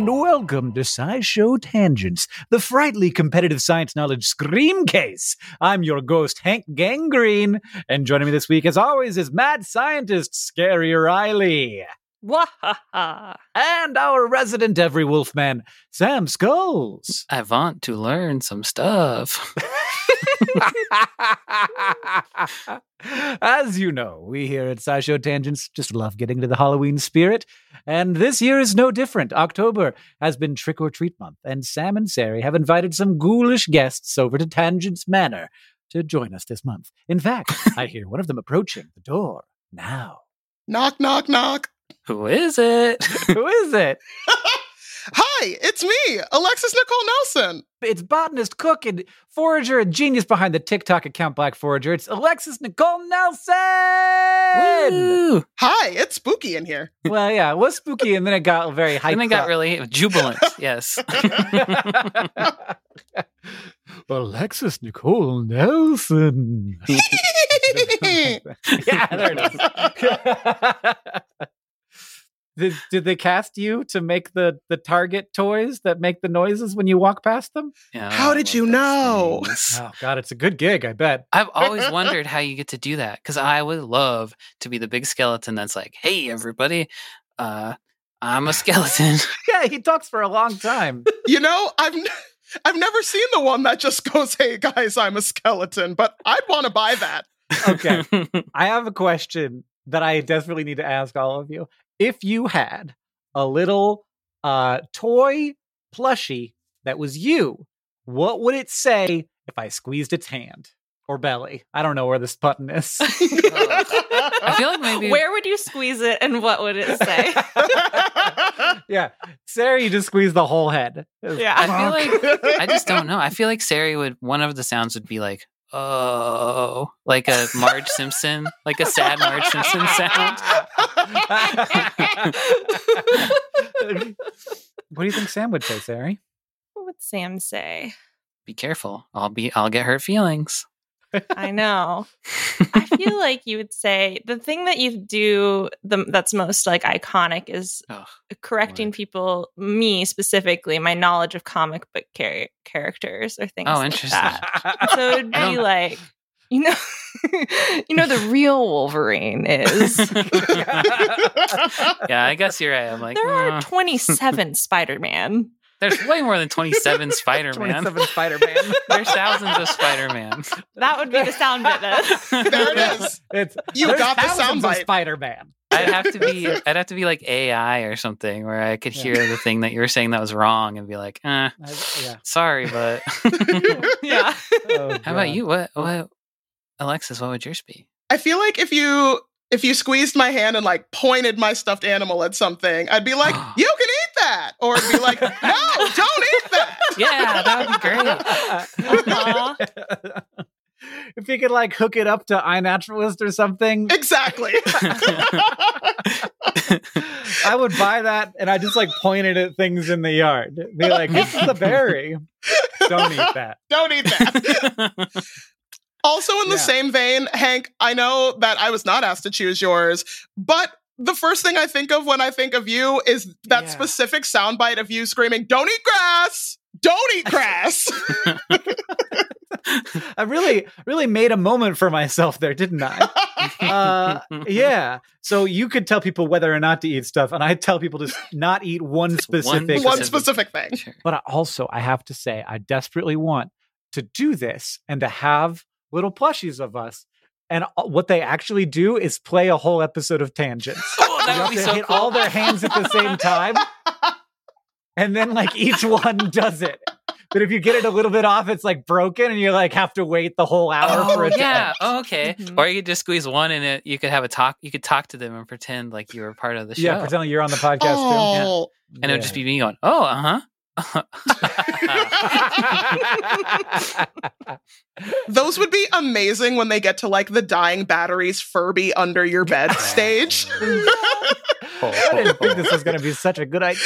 And welcome to SciShow Tangents, the frightly competitive science knowledge scream case. I'm your ghost, Hank Gangrene, and joining me this week, as always, is mad scientist Scary Riley Wahaha. and our resident every wolfman, Sam Skulls. I want to learn some stuff. As you know, we here at SciShow Tangents just love getting into the Halloween spirit, and this year is no different. October has been Trick or Treat Month, and Sam and Ceri have invited some ghoulish guests over to Tangents Manor to join us this month. In fact, I hear one of them approaching the door now. Knock, knock, knock. Who is it? Who is it? Hi, it's me, Alexis Nikole Nelson. It's botanist, cook, and forager, and genius behind the TikTok account Black Forager. It's Alexis Nikole Nelson. Woo! Hi, it's spooky in here. well, yeah, it was spooky, and then it got very hyped. And then it got up. really jubilant. Yes. Alexis Nikole Nelson. yeah, there it is. Did, did they cast you to make the, the target toys that make the noises when you walk past them? Yeah, How did you know? things. Oh, God, it's a good gig, I bet. I've always wondered how you get to do that because I would love to be the big skeleton that's like, "Hey, everybody, uh, I'm a skeleton." Yeah, he talks for a long time. you know, I've n- I've never seen the one that just goes, "Hey guys, I'm a skeleton," but I'd want to buy that. Okay. I have a question that I desperately need to ask all of you. If you had a little uh, toy plushie that was you, what would it say if I squeezed its hand or belly? I don't know where this button is. I feel like maybe Where would you squeeze it and what would it say? yeah, Sarah, you just squeeze the whole head. Yeah. I feel like I just don't know. I feel like Ceri would one of the sounds would be like oh like a Marge Simpson, like a sad Marge Simpson sound. What do you think Sam would say, Ceri? What would Sam say? Be careful. I'll be. I'll get hurt feelings. I know. I feel like you would say the thing that you do the that's most like iconic is correcting people, me specifically, my knowledge of comic book char- characters or things Oh, like interesting. that. So it'd be like, you know, you know, the real Wolverine is. yeah, I guess you're right. I'm like, there are "Uh, 27 Spider-Man. There's way more than 27 Spider-Man. 27 Spider-Man. There's thousands of Spider-Man. That would be the sound bit then. There it is. It's You there's got the thousands of soundbite. Spider-Man. I'd have to be I'd have to be like AI or something where I could Yeah. hear the thing that you were saying that was wrong and be like, eh, I- yeah. sorry, but yeah. Oh, how about you? What what Alexis, what would yours be? I feel like if you if you squeezed my hand and like pointed my stuffed animal at something, I'd be like, "You can eat that," or it'd be like, "No, don't eat that." Yeah, that would be great. Aw. if you could like hook it up to iNaturalist or something, Exactly. I would buy that and I just like pointed at things in the yard. Be like, this is a berry. Don't eat that. don't eat that. Also, in the Yeah. same vein, Hank, I know that I was not asked to choose yours, but the first thing I think of when I think of you is that Yeah. specific soundbite of you screaming, "Don't eat grass! Don't eat grass!" I really, really made a moment for myself there, didn't I? Uh, yeah. So you could tell people whether or not to eat stuff, and I tell people to not eat one specific. One Specific. specific thing. But I also, I have to say, I desperately want to do this and to have little plushies of us. And uh, what they actually do is play a whole episode of tangents. Oh, You that have would be to so hit cool. all their hands at the same time, and then like each one does it. But if you get it a little bit off, it's like broken, and you like have to wait the whole hour for Oh, it. to yeah. end. Oh, okay. Mhm. Or you could just squeeze one in it. You could have a talk. You could talk to them and pretend like you were part of the show. yeah. Pretend you're on the podcast Oh. too. and it would just be me going, "Oh, uh huh." Those would be amazing when they get to like the dying batteries Furby under your bed stage. I didn't think this was going to be such a good idea.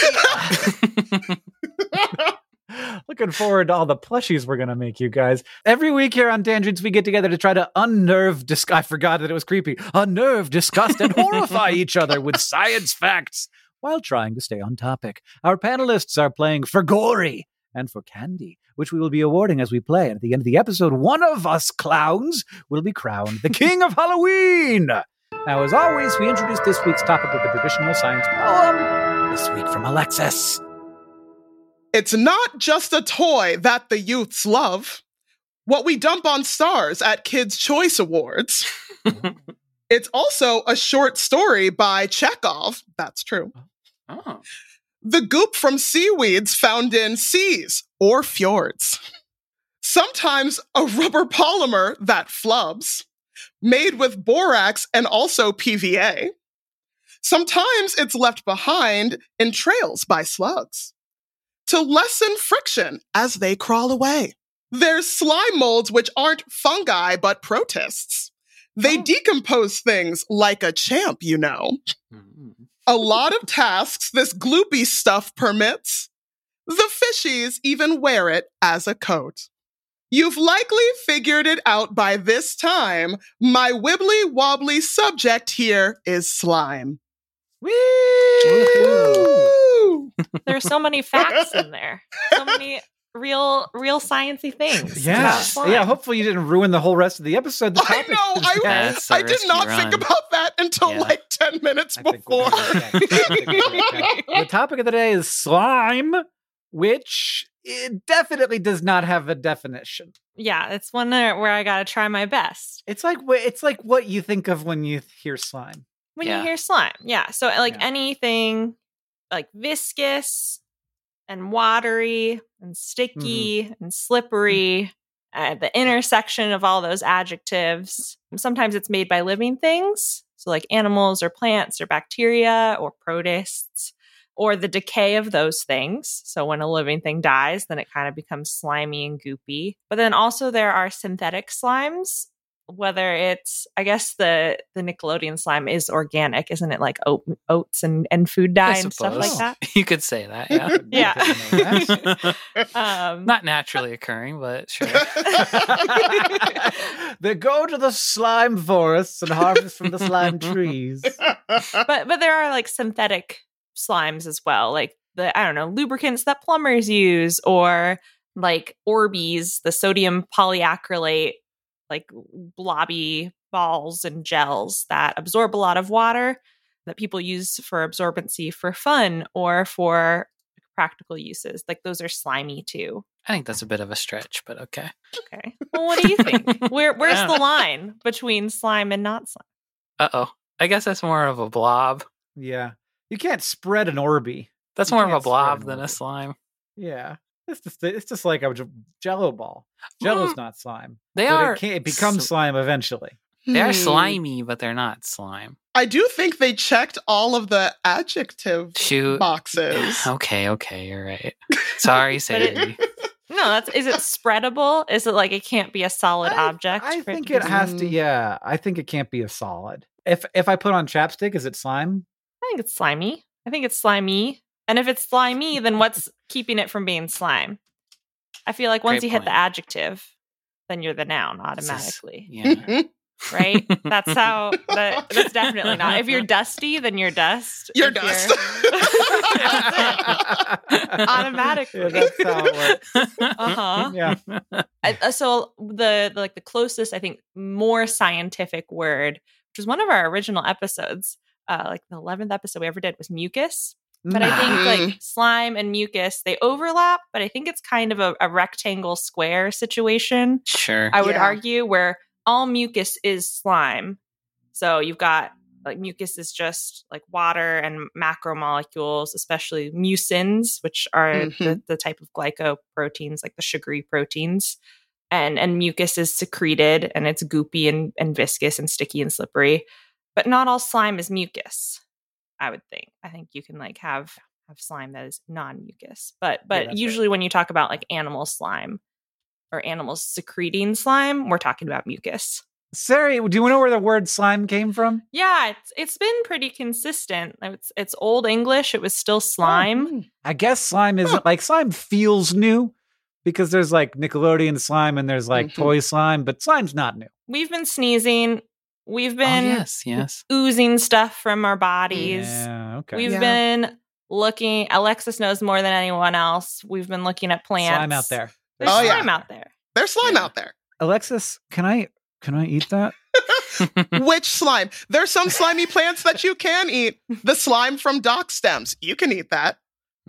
Looking forward to all the plushies we're going to make, you guys. Every week here on Tangents, we get together to try to unnerve, dis- I forgot that it was creepy, unnerve, disgust, and horrify each other with science facts while trying to stay on topic. Our panelists are playing for Gory and for Candy, which we will be awarding as we play. And at the end of the episode, one of us clowns will be crowned the King of Halloween. Now, as always, we introduce this week's topic with a traditional science poem. This week from Alexis. It's not just a toy that the youths love. What we dump on stars at Kids' Choice Awards. it's also a short story by Chekhov. That's true. Oh. The goop from seaweeds found in seas or fjords. Sometimes a rubber polymer that flubs, made with borax and also PVA. Sometimes it's left behind in trails by slugs to lessen friction as they crawl away. There's slime molds which aren't fungi but protists. They decompose things like a champ, you know Mm. A lot of tasks this gloopy stuff permits. The fishies even wear it as a coat. You've likely figured it out by this time. My wibbly wobbly subject here is slime. Woo! There's so many facts in there. So many real, real sciencey things. Yeah. Yeah. Hopefully, you didn't ruin the whole rest of the episode. The I know, I- Yeah, That's a I did not run. think about that until Yeah. like 10 minutes I before. gonna be okay. I think we're okay. the topic of the day is slime, which it definitely does not have a definition. Yeah, it's one where where I got to try my best. It's like it's like what you think of when you hear slime. When Yeah. you hear slime. Yeah. So, like Yeah. anything like viscous and watery and sticky and slippery, uh, the intersection of all those adjectives. Sometimes it's made by living things. So, like animals or plants or bacteria or protists or the decay of those things. So, when a living thing dies, then it kind of becomes slimy and goopy. But then also, there are synthetic slimes. Whether it's I guess the the Nickelodeon slime is organic, isn't it? Like oat, oats and and food dye and stuff like that. You could say that, yeah. Yeah. Um, Not naturally occurring, but sure. they go to the slime forests and harvest from the slime trees. but but there are like synthetic slimes as well, like the I don't know lubricants that plumbers use, or like Orbeez, the sodium polyacrylate, like blobby balls and gels that absorb a lot of water that people use for absorbency for fun or for practical uses. Like those are slimy too. I think that's a bit of a stretch, but okay. Okay. Well, what do you think? Where where's the line between slime and not slime? Uh oh. I guess that's more of a blob. Yeah. You can't spread an Orby. That's You more of a blob than a slime. Yeah. It's just it's just like a jello ball. Jello's Mm, not slime. They but are. it, can't, it becomes sl- slime eventually. They are Hmm. slimy, but they're not slime. I do think they checked all of the adjective Shoot. boxes. Okay, okay, you're right. Sorry, Sadie. No, that's is it spreadable? Is it like it can't be a solid I- object? I think to it has to yeah, I think it can't be a solid. If if I put on chapstick, is it slime? I think it's slimy. I think it's slimy. And if it's slimy, then what's keeping it from being slime? I feel like once Great you hit the adjective, then you're the noun This is- automatically, Yeah. right? That's how that, that's definitely not. If you're dusty, then you're dust. You're If dust. Automatically. Yeah, that's how it works. Uh-huh. Yeah. I- uh, so the, the like the closest I think more scientific word, which was one of our original episodes, uh, like the eleventh episode we ever did was mucus. But I think Mm. like slime and mucus they overlap, but I think it's kind of a, a rectangle square situation. Sure. I would Yeah. argue where all mucus is slime. So you've got like mucus is just like water and macromolecules, especially mucins, which are the, the type of glycoproteins, like the sugary proteins. And and mucus is secreted and it's goopy and, and viscous and sticky and slippery. But not all slime is mucus, I would think. I think you can like have have slime that is non-mucus. But but right. usually when you talk about like animal slime or animals secreting slime, we're talking about mucus. Ceri, do you know where the word slime came from? Yeah, it's it's been pretty consistent. It's it's old English. It was still slime. I guess slime isn't like slime feels new because there's like Nickelodeon slime and there's like Mhm. toy slime, but slime's not new. We've been sneezing. We've Oh, been yes, yes. oozing stuff from our bodies. Yeah, okay. We've Yeah. been looking. Alexis knows more than anyone else. We've been looking at plants. slime out there. There's Oh, yeah. slime out there. There's slime Yeah. out there. Alexis, can I can I eat that? Which slime? There's some slimy plants that you can eat. The slime from dock stems, you can eat that.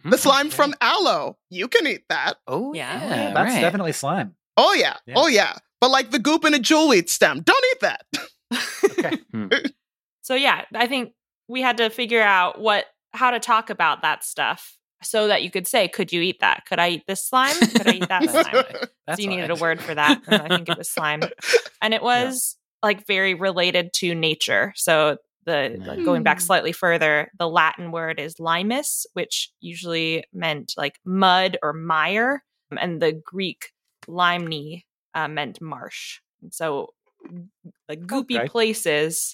The Mm, slime okay. from aloe, you can eat that. Oh, Yeah. yeah. That's right. definitely slime. Oh yeah. Yeah. oh yeah. But like the goop in a jewelweed stem, don't eat that. Okay. So yeah, I think we had to figure out what how to talk about that stuff so that you could say, could you eat that? Could I eat this slime? Could I eat that slime? So you needed a word for that. And I think it was slime. And it was like very related to nature. So the like, going back Mm. slightly further, the Latin word is limus, which usually meant like mud or mire, and the Greek limni uh, meant marsh. And so like goopy Okay. places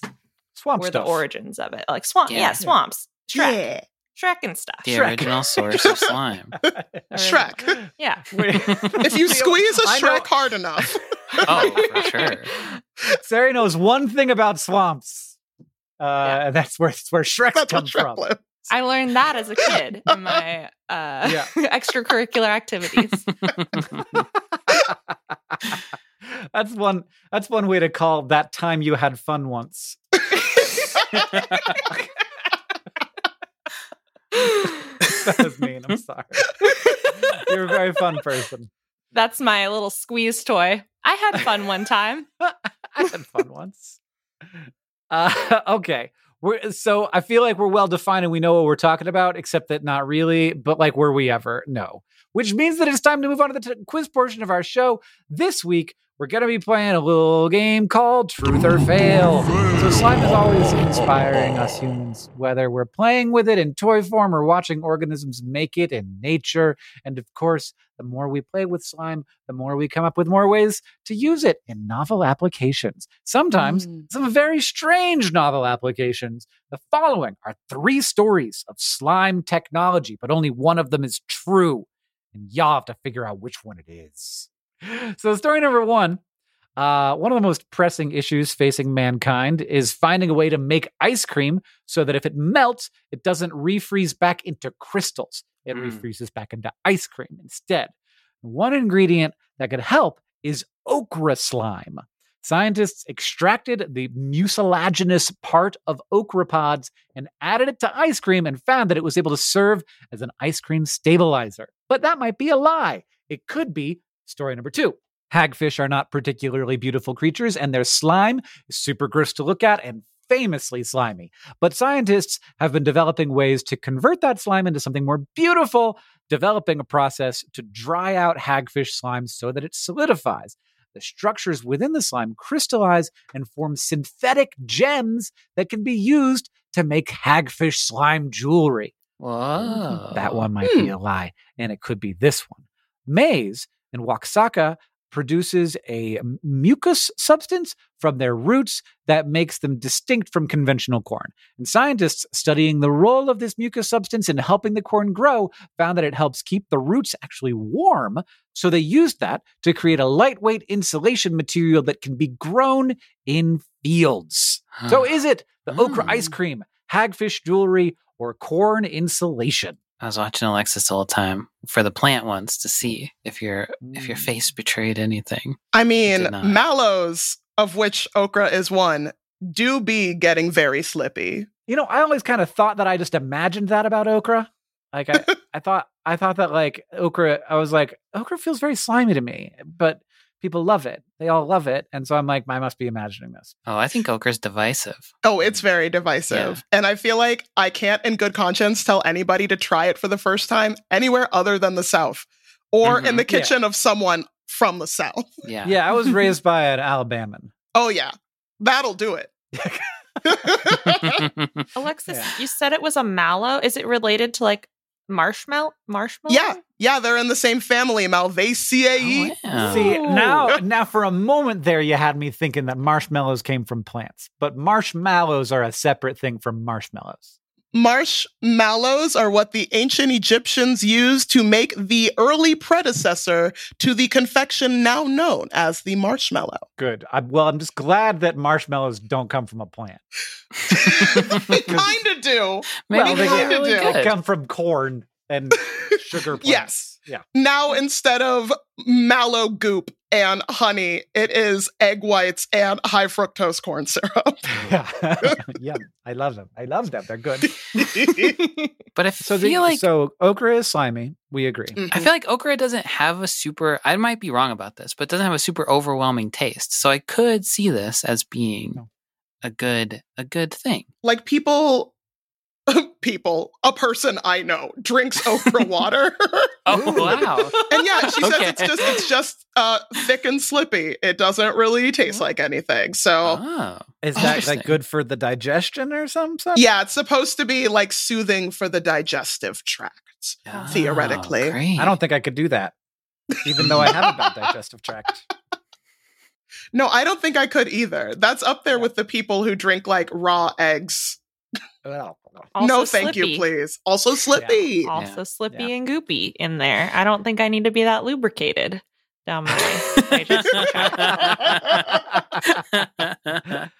Swamp were stuff. the origins of it. Like swamp, yeah, Yeah. swamps, Shrek, Yeah. Shrek and stuff. The Shrek. original source of slime. Shrek. Yeah. If you squeeze a Shrek hard enough. Oh, for sure. Ceri knows one thing about swamps. Uh, Yeah. and that's where that's where Shrek That's comes Shrek from. lives. I learned that as a kid in my uh, Yeah. extracurricular activities. That's one. That's one way to call that time you had fun once. that was mean. I'm sorry. You're a very fun person. That's my little squeeze toy. I had fun one time. I had fun once. Uh, okay. We're, so I feel like we're well defined and we know what we're talking about, except that not really, but like, were we ever? No. Which means that it's time to move on to the t- quiz portion of our show. This week, we're going to be playing a little game called Truth or Fail. So, slime is always inspiring us humans, whether we're playing with it in toy form or watching organisms make it in nature. And of course, the more we play with slime, the more we come up with more ways to use it in novel applications. Sometimes Mm. some very strange novel applications. The following are three stories of slime technology, but only one of them is true. And y'all have to figure out which one it is. So, story number one uh, one of the most pressing issues facing mankind is finding a way to make ice cream so that if it melts, it doesn't refreeze back into crystals. It Mm. refreezes back into ice cream instead. One ingredient that could help is okra slime. Scientists extracted the mucilaginous part of okra pods and added it to ice cream and found that it was able to serve as an ice cream stabilizer. But that might be a lie. It could be story number two. Hagfish are not particularly beautiful creatures, and their slime is super gross to look at and famously slimy. But scientists have been developing ways to convert that slime into something more beautiful, developing a process to dry out hagfish slime so that it solidifies. The structures within the slime crystallize and form synthetic gems that can be used to make hagfish slime jewelry. Whoa. That one might be hmm. a lie, and it could be this one. Maize in Oaxaca produces a mucus substance from their roots that makes them distinct from conventional corn. And scientists studying the role of this mucus substance in helping the corn grow found that it helps keep the roots actually warm. So they used that to create a lightweight insulation material that can be grown in fields. So is it the okra Hmm. ice cream, hagfish jewelry, or corn insulation? I was watching Alexis all the time for the plant ones to see if your if your Mm. face betrayed anything. I mean, mallows, of which okra is one, do be getting very slippy. You know, I always kind of thought that I just imagined that about okra. Like I, I thought I thought that like okra, I was like, okra feels very slimy to me, but people love it. They all love it. And so I'm like, I must be imagining this. Oh, I think okra's divisive. Oh, it's very divisive. And I feel like I can't, in good conscience, tell anybody to try it for the first time anywhere other than the South or in Mhm. the Yeah. kitchen of someone from the South. Yeah. Yeah, I was raised by an Alabaman. Oh, yeah. That'll do it. Alexis, Yeah. you said it was a mallow. Is it related to like marshmallow? Marshmallow? yeah. Yeah, they're in the same family, Malvaceae. Oh, yeah. See, now now for a moment there you had me thinking that marshmallows came from plants. But marshmallows are a separate thing from marshmallows. Marshmallows are what the ancient Egyptians used to make the early predecessor to the confection now known as the marshmallow. Good. I, well, I'm just glad that marshmallows don't come from a plant. they kind of do. Maybe Well, they they're get- really they They come from corn and sugar plants. Yes. Yeah. Now, instead of mallow goop and honey, it is egg whites and high fructose corn syrup. Yeah. Yum. I love them. I love them. They're good. But I So, feel the, like so okra is slimy. We agree. Mm-hmm. I feel like okra doesn't have a super I might be wrong about this, but it doesn't have a super overwhelming taste. So I could see this as being No. a good a good thing. like people, people, a person I know drinks okra water. Oh wow. And yeah, she says Okay. it's just it's just uh thick and slippy. It doesn't really taste like anything. So Oh. Is that like good for the digestion or something? yeah, it's supposed to be like soothing for the digestive tract. Oh, Theoretically. great. I don't think I could do that, even though I have a bad digestive tract. No, I don't think I could either. That's up there Yeah. with the people who drink like raw eggs. Well, Also no, thank slippy. you, please. Also slippy. Also Yeah. slippy Yeah. and goopy in there. I don't think I need to be that lubricated down my digestive.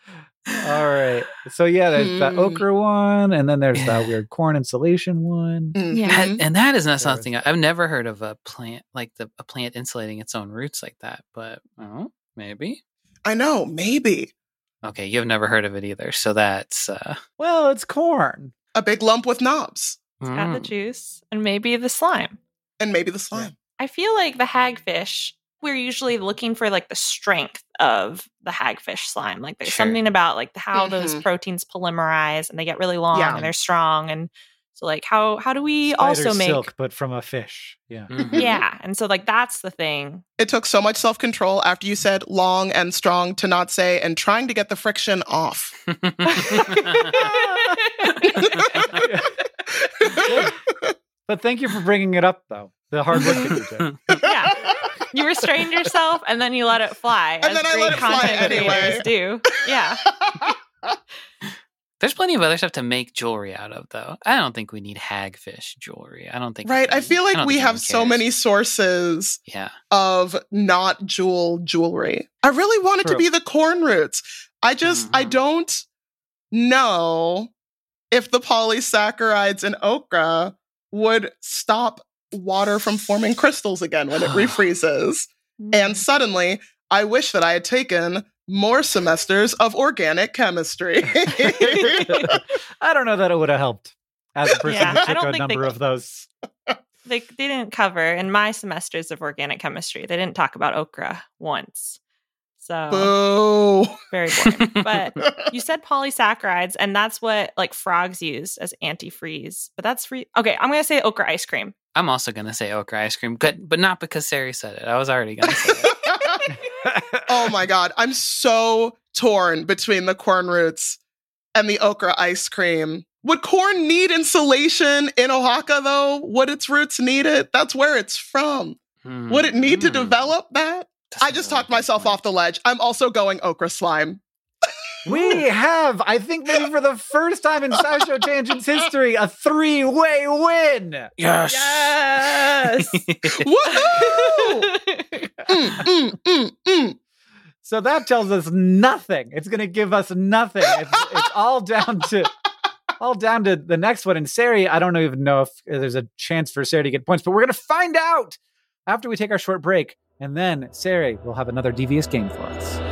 All right. So yeah, there's the Hmm. okra one, and then there's that weird corn insulation one. Mhm. Yeah. and, and that is not There is- something I- I've never heard of a plant like the a plant insulating its own roots like that. But oh, maybe. I know, maybe. Okay, you've never heard of it either. So that's uh Well, it's corn. A big lump with knobs. Got the mm. juice and maybe the slime. And maybe the slime. I feel like the hagfish, we're usually looking for like the strength of the hagfish slime. Like there's Sure. something about like how those Mhm. proteins polymerize and they get really long Yeah. and they're strong and So like how how do we Spider also make silk, but from a fish. Yeah. Mhm. Yeah. And so like that's the thing. It took so much self control after you said long and strong to not say and trying to get the friction off. But thank you for bringing it up, though. The hard work that you did. yeah. You restrained yourself and then you let it fly. And as then I let it fly anyway. do. Yeah. There's plenty of other stuff to make jewelry out of, though. I don't think we need hagfish jewelry. I don't think. right. I feel like don't we have so many sources Yeah. of not jewel jewelry. I really want it to be the corn roots. I just, I Mhm. don't know if the polysaccharides in okra would stop water from forming crystals again when it refreezes. And suddenly, I wish that I had taken more semesters of organic chemistry. I don't know that it would have helped as a person Yeah, who took a think they- number of those. they they didn't cover in my semesters of organic chemistry. They didn't talk about okra once. So Boo. very boring. But you said polysaccharides, and that's what like frogs use as antifreeze. But that's free. Okay, I'm gonna say okra ice cream. I'm also gonna say okra ice cream, good, but not because Ceri said it. I was already gonna say it. oh my god, I'm so torn between the corn roots and the okra ice cream. Would corn need insulation in Oaxaca though? Would its roots need it? That's where it's from. Would it need to Hmm. develop that? That's I a just really talked myself point. off the ledge. I'm also going okra slime. we have, I think, maybe for the first time in SciShow Tangents history, a three way win. Yes. Yes. Woohoo! Mm, mm, mm. So that tells us nothing. It's going to give us nothing. It's, it's all down to all down to the next one. And Ceri, I don't even know if there's a chance for Ceri to get points, but we're going to find out after we take our short break. And then Ceri will have another devious game for us.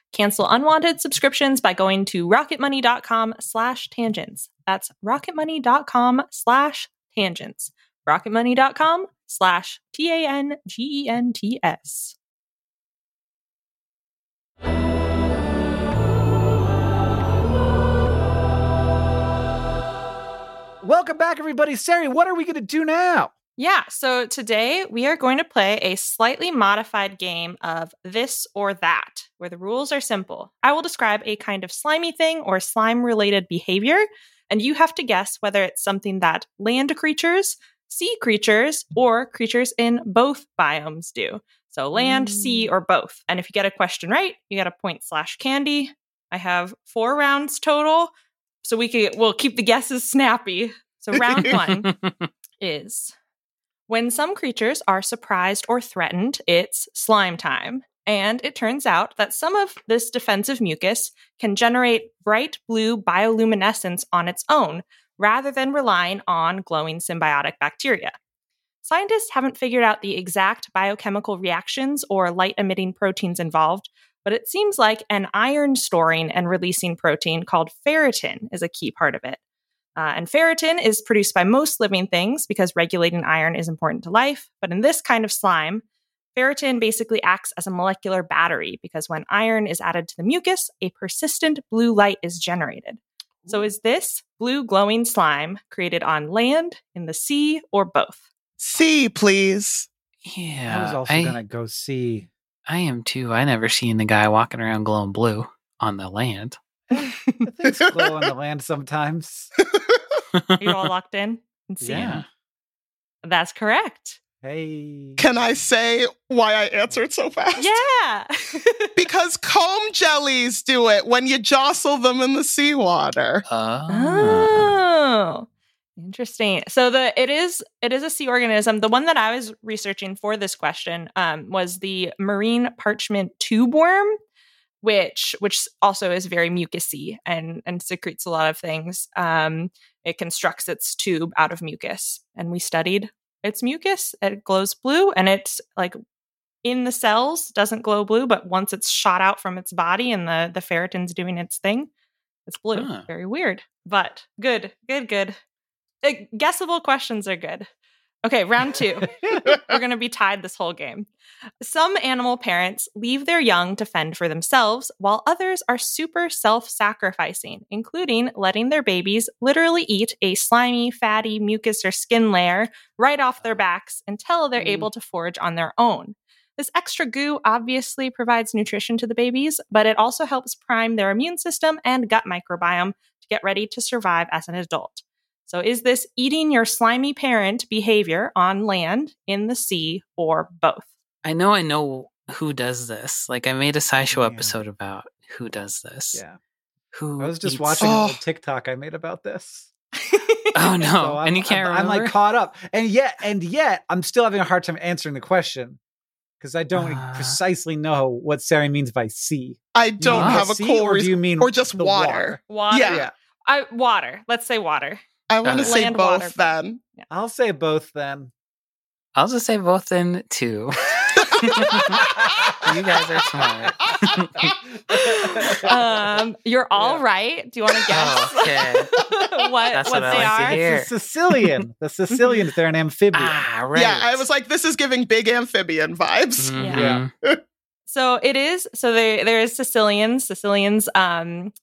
Cancel unwanted subscriptions by going to rocketmoney.com slash tangents. That's rocketmoney.com slash tangents. rocketmoney.com slash T-A-N-G-E-N-T-S. Welcome back, everybody. Ceri, what are we going to do now? Yeah, so today we are going to play a slightly modified game of this or that, where the rules are simple. I will describe a kind of slimy thing or slime related behavior, and you have to guess whether it's something that land creatures, sea creatures, or creatures in both biomes do. So land, sea, mm. or both. And if you get a question right, you get a point slash candy. I have four rounds total, so we can we'll keep the guesses snappy. So round one is when some creatures are surprised or threatened, it's slime time. And it turns out that some of this defensive mucus can generate bright blue bioluminescence on its own, rather than relying on glowing symbiotic bacteria. Scientists haven't figured out the exact biochemical reactions or light emitting proteins involved, but it seems like an iron storing and releasing protein called ferritin is a key part of it. Uh, and ferritin is produced by most living things because regulating iron is important to life. But in this kind of slime, ferritin basically acts as a molecular battery because when iron is added to the mucus, a persistent blue light is generated. So, is this blue glowing slime created on land, in the sea, or both? C, please. Yeah. I was also going to go sea. I am too. I never seen the guy walking around glowing blue on the land. Things glow on the land sometimes. Are you all locked in? And sea? Yeah. That's correct. Hey. Can I say why I answered so fast? Yeah. Because comb jellies do it when you jostle them in the seawater. Oh. oh. Interesting. So the it is it is a sea organism. The one that I was researching for this question um, was the marine parchment tube worm, which which also is very mucusy and and secretes a lot of things. Um, it constructs its tube out of mucus, and we studied its mucus. It glows blue, and it's like in the cells doesn't glow blue, but once it's shot out from its body and the the ferritin's doing its thing, it's blue. Huh. Very weird, but good, good, good. Uh, guessable questions are good. Okay, round two. We're going to be tied this whole game. Some animal parents leave their young to fend for themselves, while others are super self sacrificing, including letting their babies literally eat a slimy, fatty mucus or skin layer right off their backs until they're Mm. able to forage on their own. This extra goo obviously provides nutrition to the babies, but it also helps prime their immune system and gut microbiome to get ready to survive as an adult. So, is this eating your slimy parent behavior on land, in the sea, or both? I know I know who does this. Like I made a SciShow Yeah. episode about who does this. Yeah. Who I was just eats- watching a Oh. little TikTok I made about this. Oh no. So I'm, and you can't I'm, remember. I'm like caught up. And yet, and yet, I'm still having a hard time answering the question because I don't Uh. precisely know what Ceri means by sea. I don't mean have a sea, cool or do reason. you mean or just the water. Water. Yeah. I, water. Let's say water. I want to Uh, say both water, then. I'll say both then. I'll just say both then too. you guys are smart. Um, you're all Yeah. right. Do you want to guess Okay. what That's what what I they like are? It's a caecilian. the caecilians, they're an amphibian. ah, right. Yeah, I was like, this is giving big amphibian vibes. Mhm. So it is. So they, there is caecilians. Caecilians um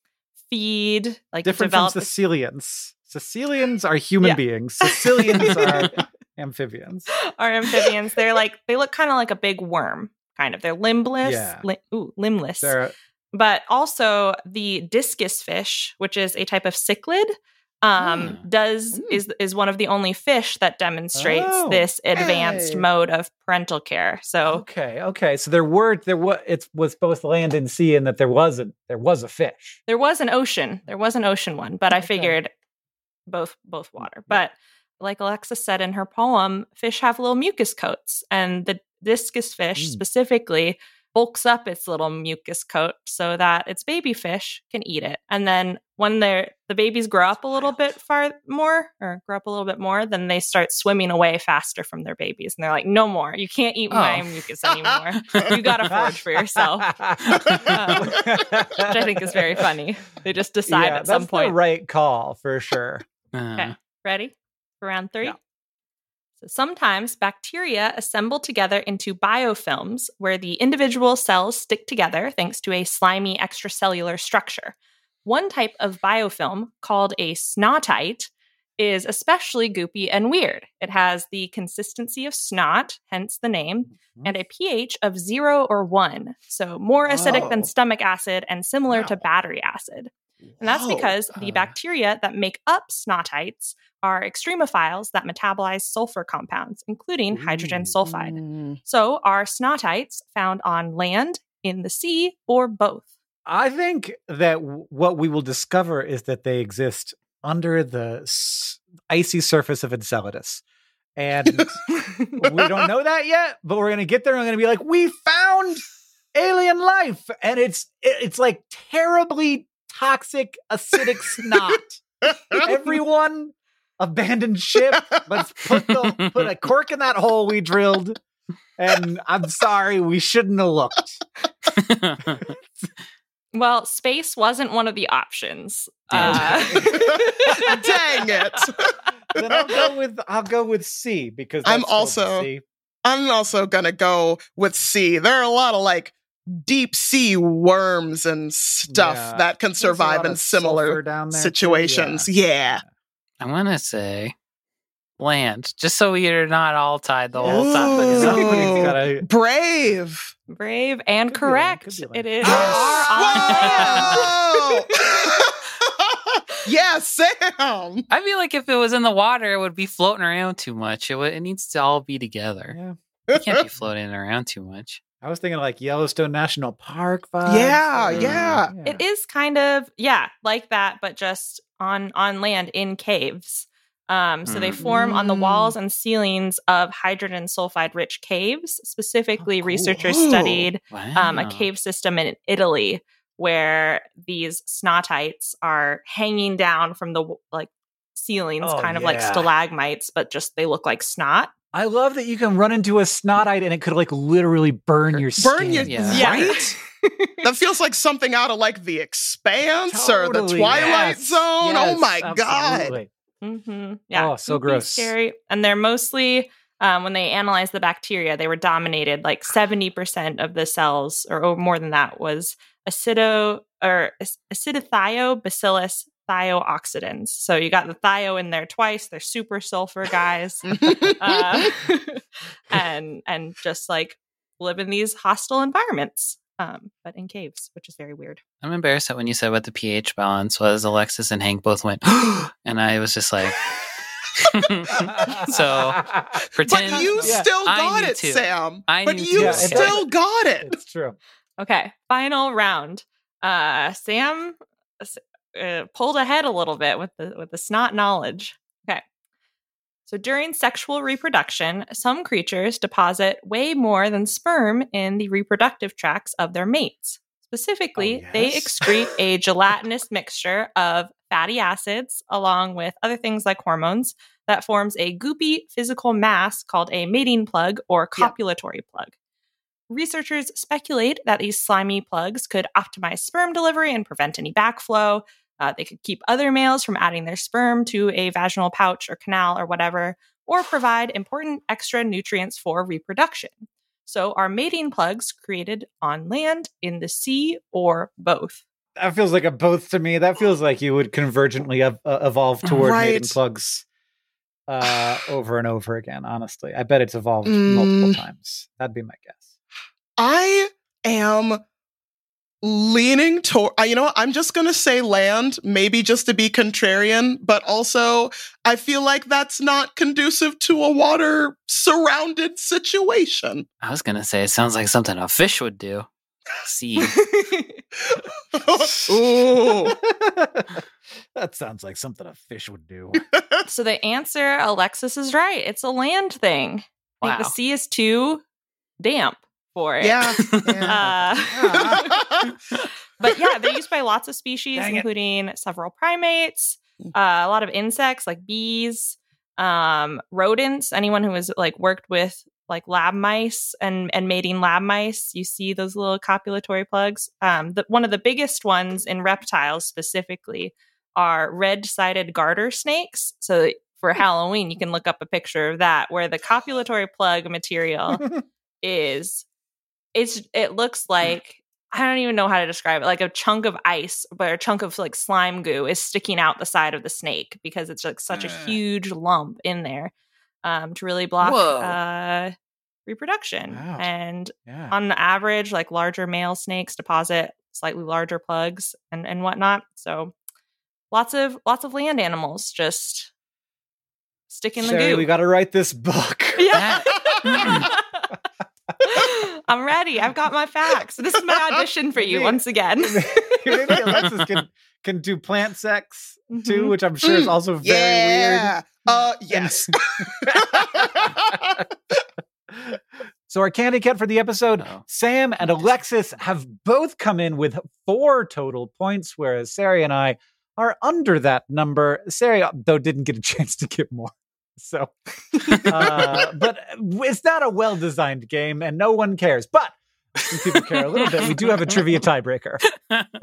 feed like Different develop. from Sicilians. Sicilians are human Yeah. beings. Caecilians are amphibians. are amphibians. They're like they look kind of like a big worm. Kind of. They're limbless. Yeah. Li- ooh, limbless. They're but also the discus fish, which is a type of cichlid. um, Hmm. does Mm. is is one of the only fish that demonstrates Oh, this advanced hey. mode of parental care. So Okay, okay. So there were there was it was both land and sea, and that there wasn't there was a fish. there was an ocean. There was an ocean one, but I figured both both water. But like Alexis said in her poem, fish have little mucus coats, and the discus fish Mm. specifically bulks up its little mucus coat so that its baby fish can eat it. And then when they're the babies grow up a little bit far more or grow up a little bit more, then they start swimming away faster from their babies. And they're like, no more. You can't eat my Oh. mucus anymore. you gotta forage for yourself. Um, Which I think is very funny. They just decide yeah, at some point. the right call for sure. Okay. Uh-huh. Ready for round three? Yeah. So sometimes bacteria assemble together into biofilms where the individual cells stick together thanks to a slimy extracellular structure. One type of biofilm, called a snotite, is especially goopy and weird. It has the consistency of snot, hence the name, mm-hmm. and a pH of zero or one, so more acidic than oh. stomach acid and similar to battery acid. And that's Whoa. because the bacteria that make up snotites are extremophiles that metabolize sulfur compounds, including hydrogen sulfide. Mm. So, are snotites found on land, in the sea, or both? I think that what we will discover is that they exist under the s- icy surface of Enceladus. And we don't know that yet, but we're going to get there and we're going to be like, we found alien life. And it's it's like terribly toxic, acidic snot. Everyone abandon ship. Let's put, the, put a cork in that hole we drilled. And I'm sorry, we shouldn't have looked. Well, space wasn't one of the options. Damn. Uh, Dang it. then I'll go with I'll go with C because I'm that's still the also- C. I'm also gonna go with C. There are a lot of like deep sea worms and stuff Yeah. that can There's a lot survive in similar down there, situations. yeah. Yeah. I'm gonna say land, just so we are not all tied the whole Ooh. time. Somebody's gotta- Brave. brave and Could correct. could be land. It is. Ah, whoa! yeah, Sam. I feel like if it was in the water, it would be floating around too much. It would, it needs to all be together. Yeah. It can't be floating around too much. I was thinking like Yellowstone National Park vibes. Yeah, or- yeah. It is kind of yeah, like that, but just on on land in caves. Um, so they Mm. form on the Mm. walls and ceilings of hydrogen sulfide rich caves. Specifically, Oh, cool. researchers Ooh. studied Wow. um, a cave system in Italy where these snotites are hanging down from the like ceilings, Oh, kind of like stalagmites, but just they look like snot. I love that you can run into a snotite and it could like literally burn your skin. Burn your Yeah. right? that feels like something out of like the expanse or the Twilight yes, Zone. oh yes, my god. Mm-hmm. Yeah. Oh, so goopy, gross. Scary. And they're mostly, um, when they analyzed the bacteria, they were dominated like 70% of the cells, or, or more than that, was acido or ac- Acidithiobacillus. So you got the thio in there twice. They're super sulfur guys. uh, and and just like live in these hostile environments. Um, but in caves, which is very weird. I'm embarrassed that when you said what the pH balance was, Alexis and Hank both went, and I was just like, so pretend. but you still I got knew it, too. Sam. I but you. Yeah, still got it. it's true. Okay, final round. Uh, Sam uh, pulled ahead a little bit with the with the snot knowledge. Okay, so during sexual reproduction, some creatures deposit way more than sperm in the reproductive tracts of their mates. Specifically, Oh, they excrete a gelatinous mixture of fatty acids along with other things like hormones that forms a goopy physical mass called a mating plug or Yep. copulatory plug. Researchers speculate that these slimy plugs could optimize sperm delivery and prevent any backflow. Uh, they could keep other males from adding their sperm to a vaginal pouch or canal or whatever, or provide important extra nutrients for reproduction. So, are mating plugs created on land, in the sea, or both? That feels like a both to me. That feels like you would convergently ev- uh, evolve toward mating plugs uh, over and over again. Honestly, I bet it's evolved Mm. multiple times. That'd be my guess. I am leaning toward you know i'm just gonna say land maybe just to be contrarian but also i feel like that's not conducive to a water surrounded situation I was gonna say it sounds like something a fish would do. Sea. Ooh. that sounds like something a fish would do. so the answer, Alexis is right. It's a land thing. I think Wow. the sea is too damp for it. yeah, yeah. Uh, but yeah, they're used by lots of species, Dang it. including several primates, uh, a lot of insects like bees, um, rodents. Anyone who has like worked with like lab mice and and mating lab mice, you see those little copulatory plugs. Um, the, one of the biggest ones in reptiles specifically are red-sided garter snakes. So for Halloween, you can look up a picture of that where the copulatory plug material is it's it looks like I don't even know how to describe it. Like a chunk of ice, but a chunk of like slime goo is sticking out the side of the snake because it's like such a Uh. huge lump in there um, to really block uh, reproduction. Wow. And yeah. on average, like larger male snakes deposit slightly larger plugs and and whatnot. So lots of lots of land animals just stick in the goo. we got to write this book. Yeah. I'm ready. I've got my facts. This is my audition for you once again. Maybe Alexis can, can do plant sex too, Mhm. which I'm sure is Mm, also very yeah. Uh, yes. So our candy cat for the episode, Oh. Sam and Alexis have both come in with four total points, whereas Ceri and I are under that number. Ceri, though, didn't get a chance to get more. So, uh, but it's not a well-designed game, and no one cares. But people care a little bit. We do have a trivia tiebreaker.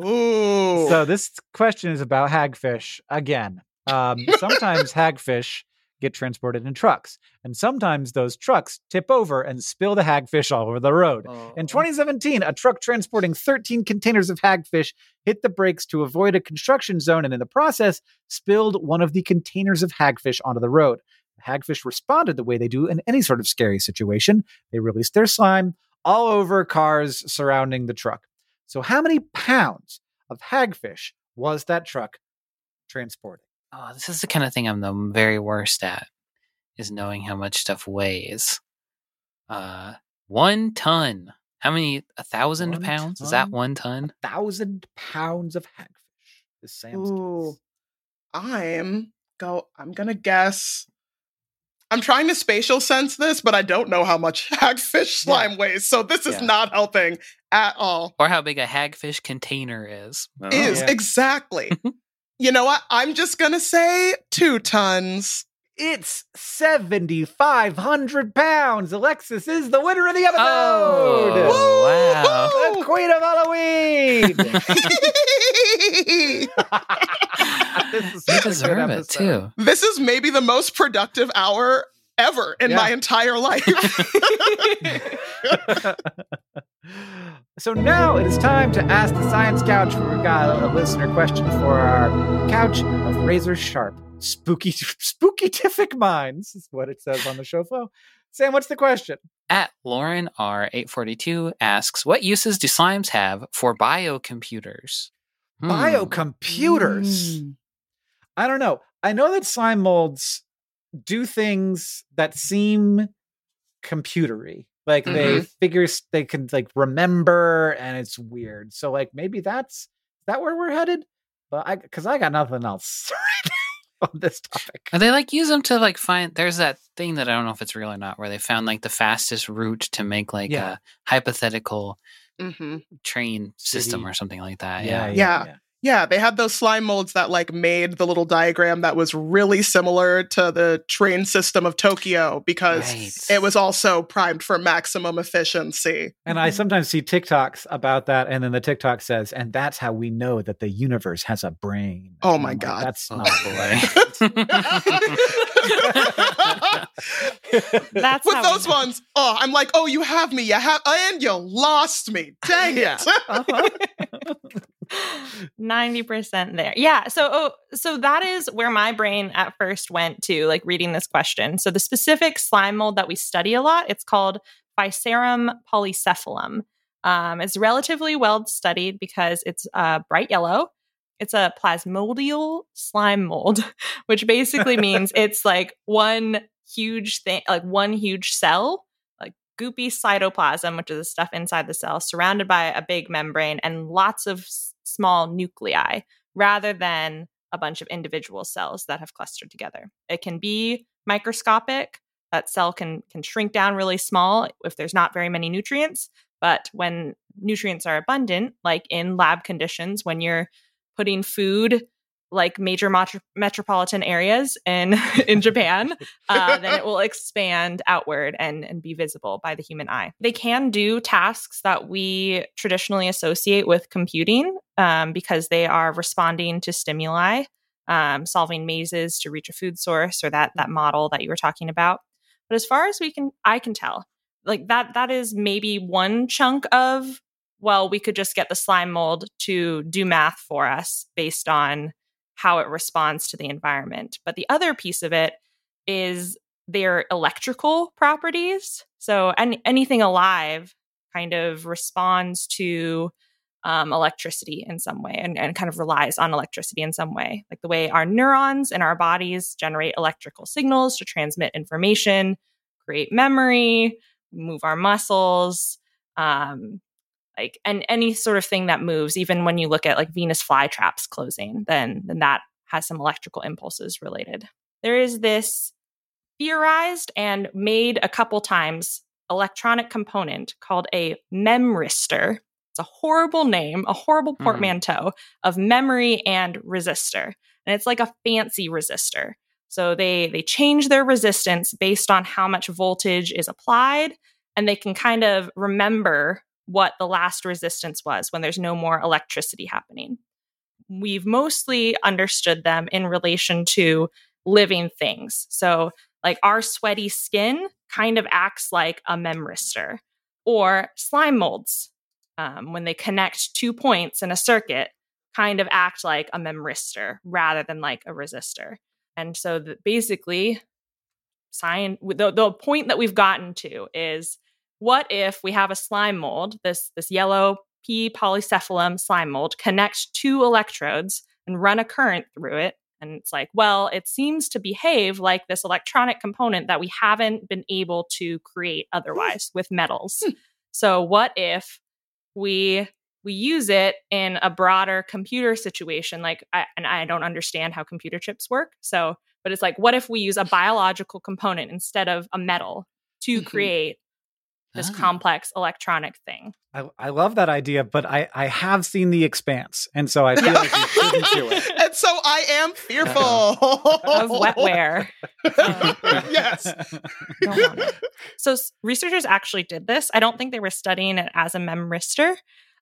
Ooh. So this question is about hagfish again. Um, sometimes hagfish get transported in trucks, and sometimes those trucks tip over and spill the hagfish all over the road. Oh. In 2017, a truck transporting 13 containers of hagfish hit the brakes to avoid a construction zone and in the process spilled one of the containers of hagfish onto the road. The hagfish responded the way they do in any sort of scary situation. They released their slime all over cars surrounding the truck. So, how many pounds of hagfish was that truck transporting? Oh, this is the kind of thing I'm the very worst at, is knowing how much stuff weighs. Uh, one ton. How many? A thousand One pounds? Is that one ton? Thousand pounds of hagfish. Is Sam's Ooh. guess. I'm go. I'm gonna guess. I'm trying to spatial sense this, but I don't know how much hagfish slime weighs, so this is Yeah. not helping at all. Or how big a hagfish container is? Oh. Is yeah. exactly. you know what? I'm just gonna say two tons. It's 7,500 pounds. Alexis is the winner of the episode. Oh, wow. The queen of Halloween. this is You good deserve it episode. too. this is maybe the most productive hour ever in Yeah. my entire life. so now it is time to ask the science couch. We've got a listener question for our couch of razor sharp, spooky, spooky-tific minds. Is what it says on the show flow. Sam, what's the question? At Lauren R842 asks, What uses do slimes have for biocomputers? Hmm. Biocomputers. Mm. I don't know. I know that slime molds do things that seem computery. Like they figure they can like remember and it's weird. So like maybe that's that where we're headed? But I cuz I got nothing else on this topic. Are they like use them to like find? There's that thing that I don't know if it's real or not, where they found like the fastest route to make like Yeah. a hypothetical Mhm. train system City. or something like that. Yeah, Yeah. yeah. Yeah. Yeah, they had those slime molds that like made the little diagram that was really similar to the train system of Tokyo because Right. it was also primed for maximum efficiency. And I sometimes see TikToks about that and then the TikTok says and that's how we know that the universe has a brain. Oh my I'm like, God. that's Oh, not That's With those ones, oh, I'm like, oh, you have me, you have, and you lost me. Dang Yeah. it. Uh-huh. Ninety percent there. Yeah. So, oh, so that is where my brain at first went to, like reading this question. So, the specific slime mold that we study a lot, it's called Physarum polycephalum. Um, it's relatively well studied because it's uh, bright yellow. It's a plasmodial slime mold, which basically means it's like one huge thing, like one huge cell, like goopy cytoplasm, which is the stuff inside the cell, surrounded by a big membrane and lots of small nuclei, rather than a bunch of individual cells that have clustered together. It can be microscopic. That cell can can shrink down really small if there's not very many nutrients. But when nutrients are abundant, like in lab conditions, when you're putting food like major metro- metropolitan areas in in Japan, uh, then it will expand outward and and be visible by the human eye. They can do tasks that we traditionally associate with computing um, because they are responding to stimuli, um, solving mazes to reach a food source, or that that model that you were talking about. But as far as we can, I can tell, like that that is maybe one chunk of well, we could just get the slime mold to do math for us based on how it responds to the environment. But the other piece of it is their electrical properties. So any, anything alive kind of responds to um, electricity in some way and, and kind of relies on electricity in some way, like the way our neurons in our bodies generate electrical signals to transmit information, create memory, move our muscles. Um, like and any sort of thing that moves even when you look at like venus flytraps closing then then that has some electrical impulses related. There is this theorized and made a couple times electronic component called a memristor. It's a horrible name a horrible mm-hmm. portmanteau of memory and resistor and it's like a fancy resistor. So they they change their resistance based on how much voltage is applied and they can kind of remember what the last resistance was when there's no more electricity happening. We've mostly understood them in relation to living things. So, like our sweaty skin kind of acts like a memristor, or slime molds, um, when they connect two points in a circuit, kind of act like a memristor rather than like a resistor. And so, basically, sign the, the point that we've gotten to is what if we have a slime mold, this this yellow P polycephalum slime mold, connect two electrodes and run a current through it? And it's like, well, it seems to behave like this electronic component that we haven't been able to create otherwise with metals. so what if we we use it in a broader computer situation like I, and i don't understand how computer chips work so but it's like what if we use a biological component instead of a metal to Mhm. create this Ah. complex electronic thing I, I love that idea, but I, I have seen The Expanse, and so I feel like we shouldn't do it. and so I am fearful of wetware Uh, yes. Don't want it. so researchers actually did this i don't think they were studying it as a memristor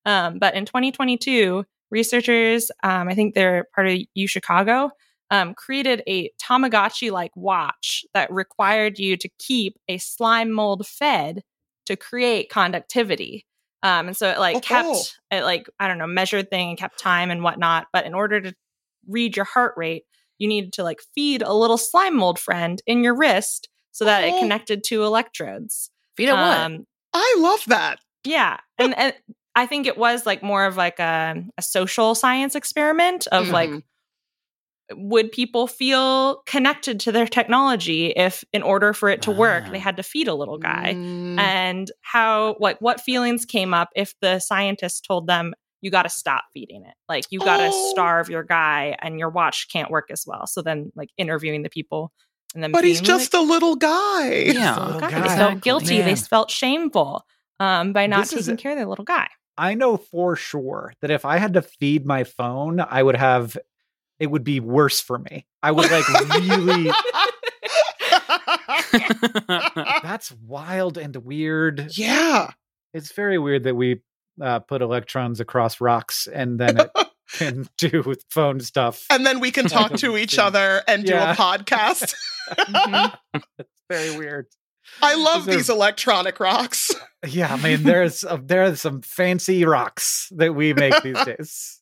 um, but in 2022 researchers um, i think they're part of u chicago um, created a tamagotchi like watch that required you to keep a slime mold fed to create conductivity um, and so it like Oh, kept cool. it like i don't know measured thing and kept time and whatnot but in order to read your heart rate you needed to like feed a little slime mold friend in your wrist so that it Oh. connected to electrodes Feed it what? um, I love that. yeah, and, and I think it was like more of like a, a social science experiment of like, Mhm. Would people feel connected to their technology if, in order for it to work, they had to feed a little guy? Mm. And how, like, what feelings came up if the scientists told them you got to stop feeding it, like you got to Oh. starve your guy, and your watch can't work as well. So then, like, interviewing the people. And then but he's being like, just a little guy. Yeah. little Oh, guy. They felt Exactly. guilty. They felt shameful um, by not This taking a- care of their little guy. I know for sure that if I had to feed my phone, I would have it would be worse for me. I would like really that's wild and weird. yeah. It's very weird that we uh, put electrons across rocks and then it can do phone stuff. And then we can talk to each Yeah. other and do a podcast. Mhm. It's very weird. I love These are- electronic rocks. Yeah, I mean, there's uh, there are some fancy rocks that we make these days.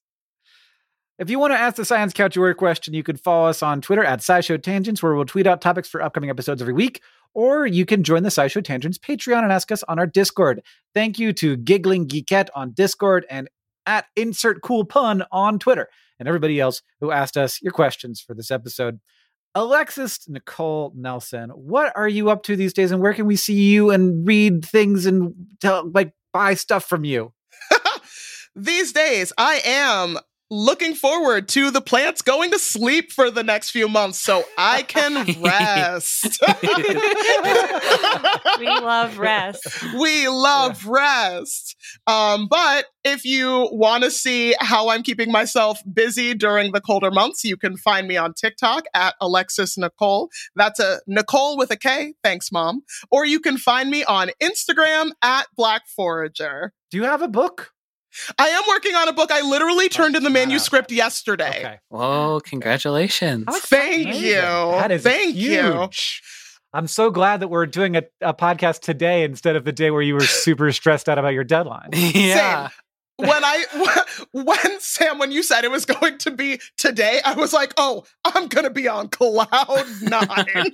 If you want to ask the Science Couch your question, you can follow us on Twitter at SciShow Tangents, where we'll tweet out topics for upcoming episodes every week. or you can join the SciShow Tangents Patreon and ask us on our Discord. Thank you to Giggling Geekette on Discord and at Insert Cool Pun on Twitter, and everybody else who asked us your questions for this episode. Alexis Nikole Nelson, what are you up to these days, and where can we see you and read things and tell, like buy stuff from you? These days, I am looking forward to the plants going to sleep for the next few months so I can rest. we love rest. We love rest. Um, but if you want to see how I'm keeping myself busy during the colder months, you can find me on TikTok at Alexis Nikole. That's a Nikole with a K. Thanks, mom. Or you can find me on Instagram at Black Forager. Do you have a book? I am working on a book. I literally turned in the manuscript yesterday. Okay. Whoa, congratulations. Thank exciting. you. That is Thank you. I'm so glad that we're doing a, a podcast today instead of the day where you were super stressed out about your deadline. yeah. When I when Sam when you said it was going to be today, I was like, "Oh, I'm going to be on cloud 9."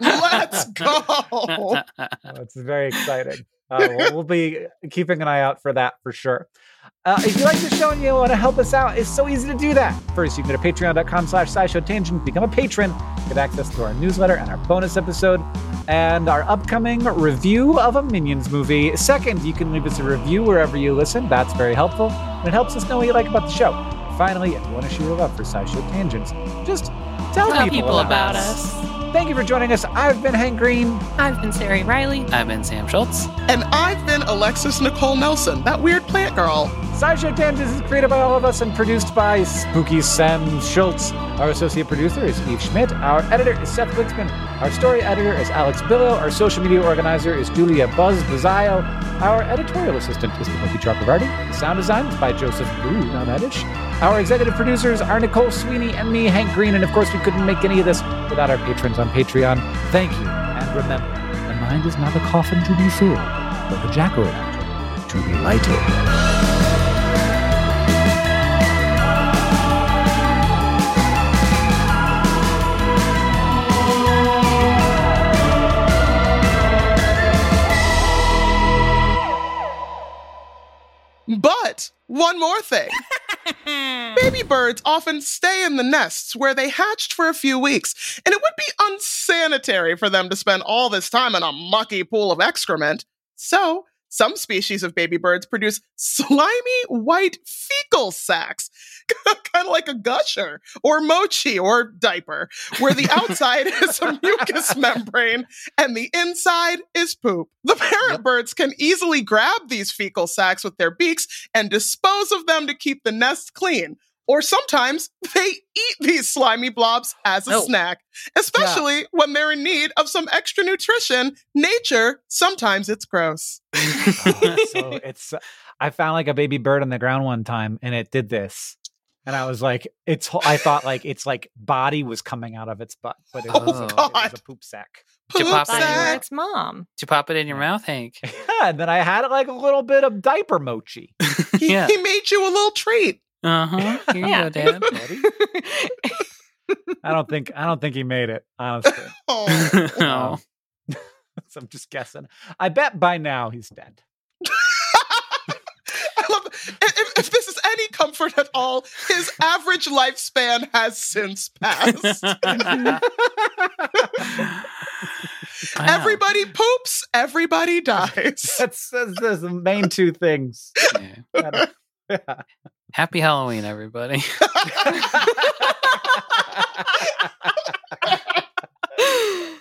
Let's go. Oh, it's very exciting. Uh, we'll, we'll be keeping an eye out for that for sure. Uh, if you like the show and you want to help us out, it's so easy to do that. First, you can go to patreon.com slash tangent, become a patron, get access to our newsletter and our bonus episode, and our upcoming review of a Minions movie. Second, you can leave us a review wherever you listen. That's very helpful, and it helps us know what you like about the show. Finally, if you want to show a love for SciShow Tangents, just tell, Tell people, people about, about us. us. Thank you for joining us. I've been Hank Green. I've been Ceri Riley. I've been Sam Schultz. And I've been Alexis Nikole Nelson, that weird plant girl. SciShow Tangents is created by all of us and produced by Spooky Sam Schultz. Our associate producer is Eve Schmidt. Our editor is Seth Glicksman. Our story editor is Alex Billow. Our social media organizer is Julia Buzz Bazio. Our editorial assistant is Timothy Chakravarti. The sound design is by Joseph Ooh, not Edish. Our executive producers are Nicole Sweeney and me, Hank Green. And of course, we couldn't make any of this without our patrons on Patreon. Thank you. And remember, the mind is not a coffin to be filled, but a jack-o'-lantern to be lighted. But one more thing. Baby birds often stay in the nests where they hatched for a few weeks, and it would be unsanitary for them to spend all this time in a mucky pool of excrement. So, some species of baby birds produce slimy white fecal sacs, kind of like a gusher or mochi or diaper, where the outside is a mucus membrane and the inside is poop. The parent Yep. birds can easily grab these fecal sacs with their beaks and dispose of them to keep the nest clean. Or sometimes they eat these slimy blobs as a No. snack, especially when they're in need of some extra nutrition. Nature, sometimes it's gross. Oh, so it's I found like a baby bird on the ground one time and it did this. And I was like, it's I thought like its like body was coming out of its butt, but it Oh, was, it was a poop sack. Did you Poop pop it Thought you were sack. its mom. To pop it in your mouth, Hank? Yeah, and then I had like a little bit of diaper mochi. He, yeah. he made you a little treat. Uh huh. Here you Yeah. go, Dad. I don't think I don't think he made it, honestly. Oh. oh. so I'm just guessing. I bet by now he's dead. I love if, if this is any comfort at all, his average lifespan has since passed. Everybody poops, everybody dies. That's, that's, that's the main two things. Yeah. Yeah. Happy Halloween, everybody.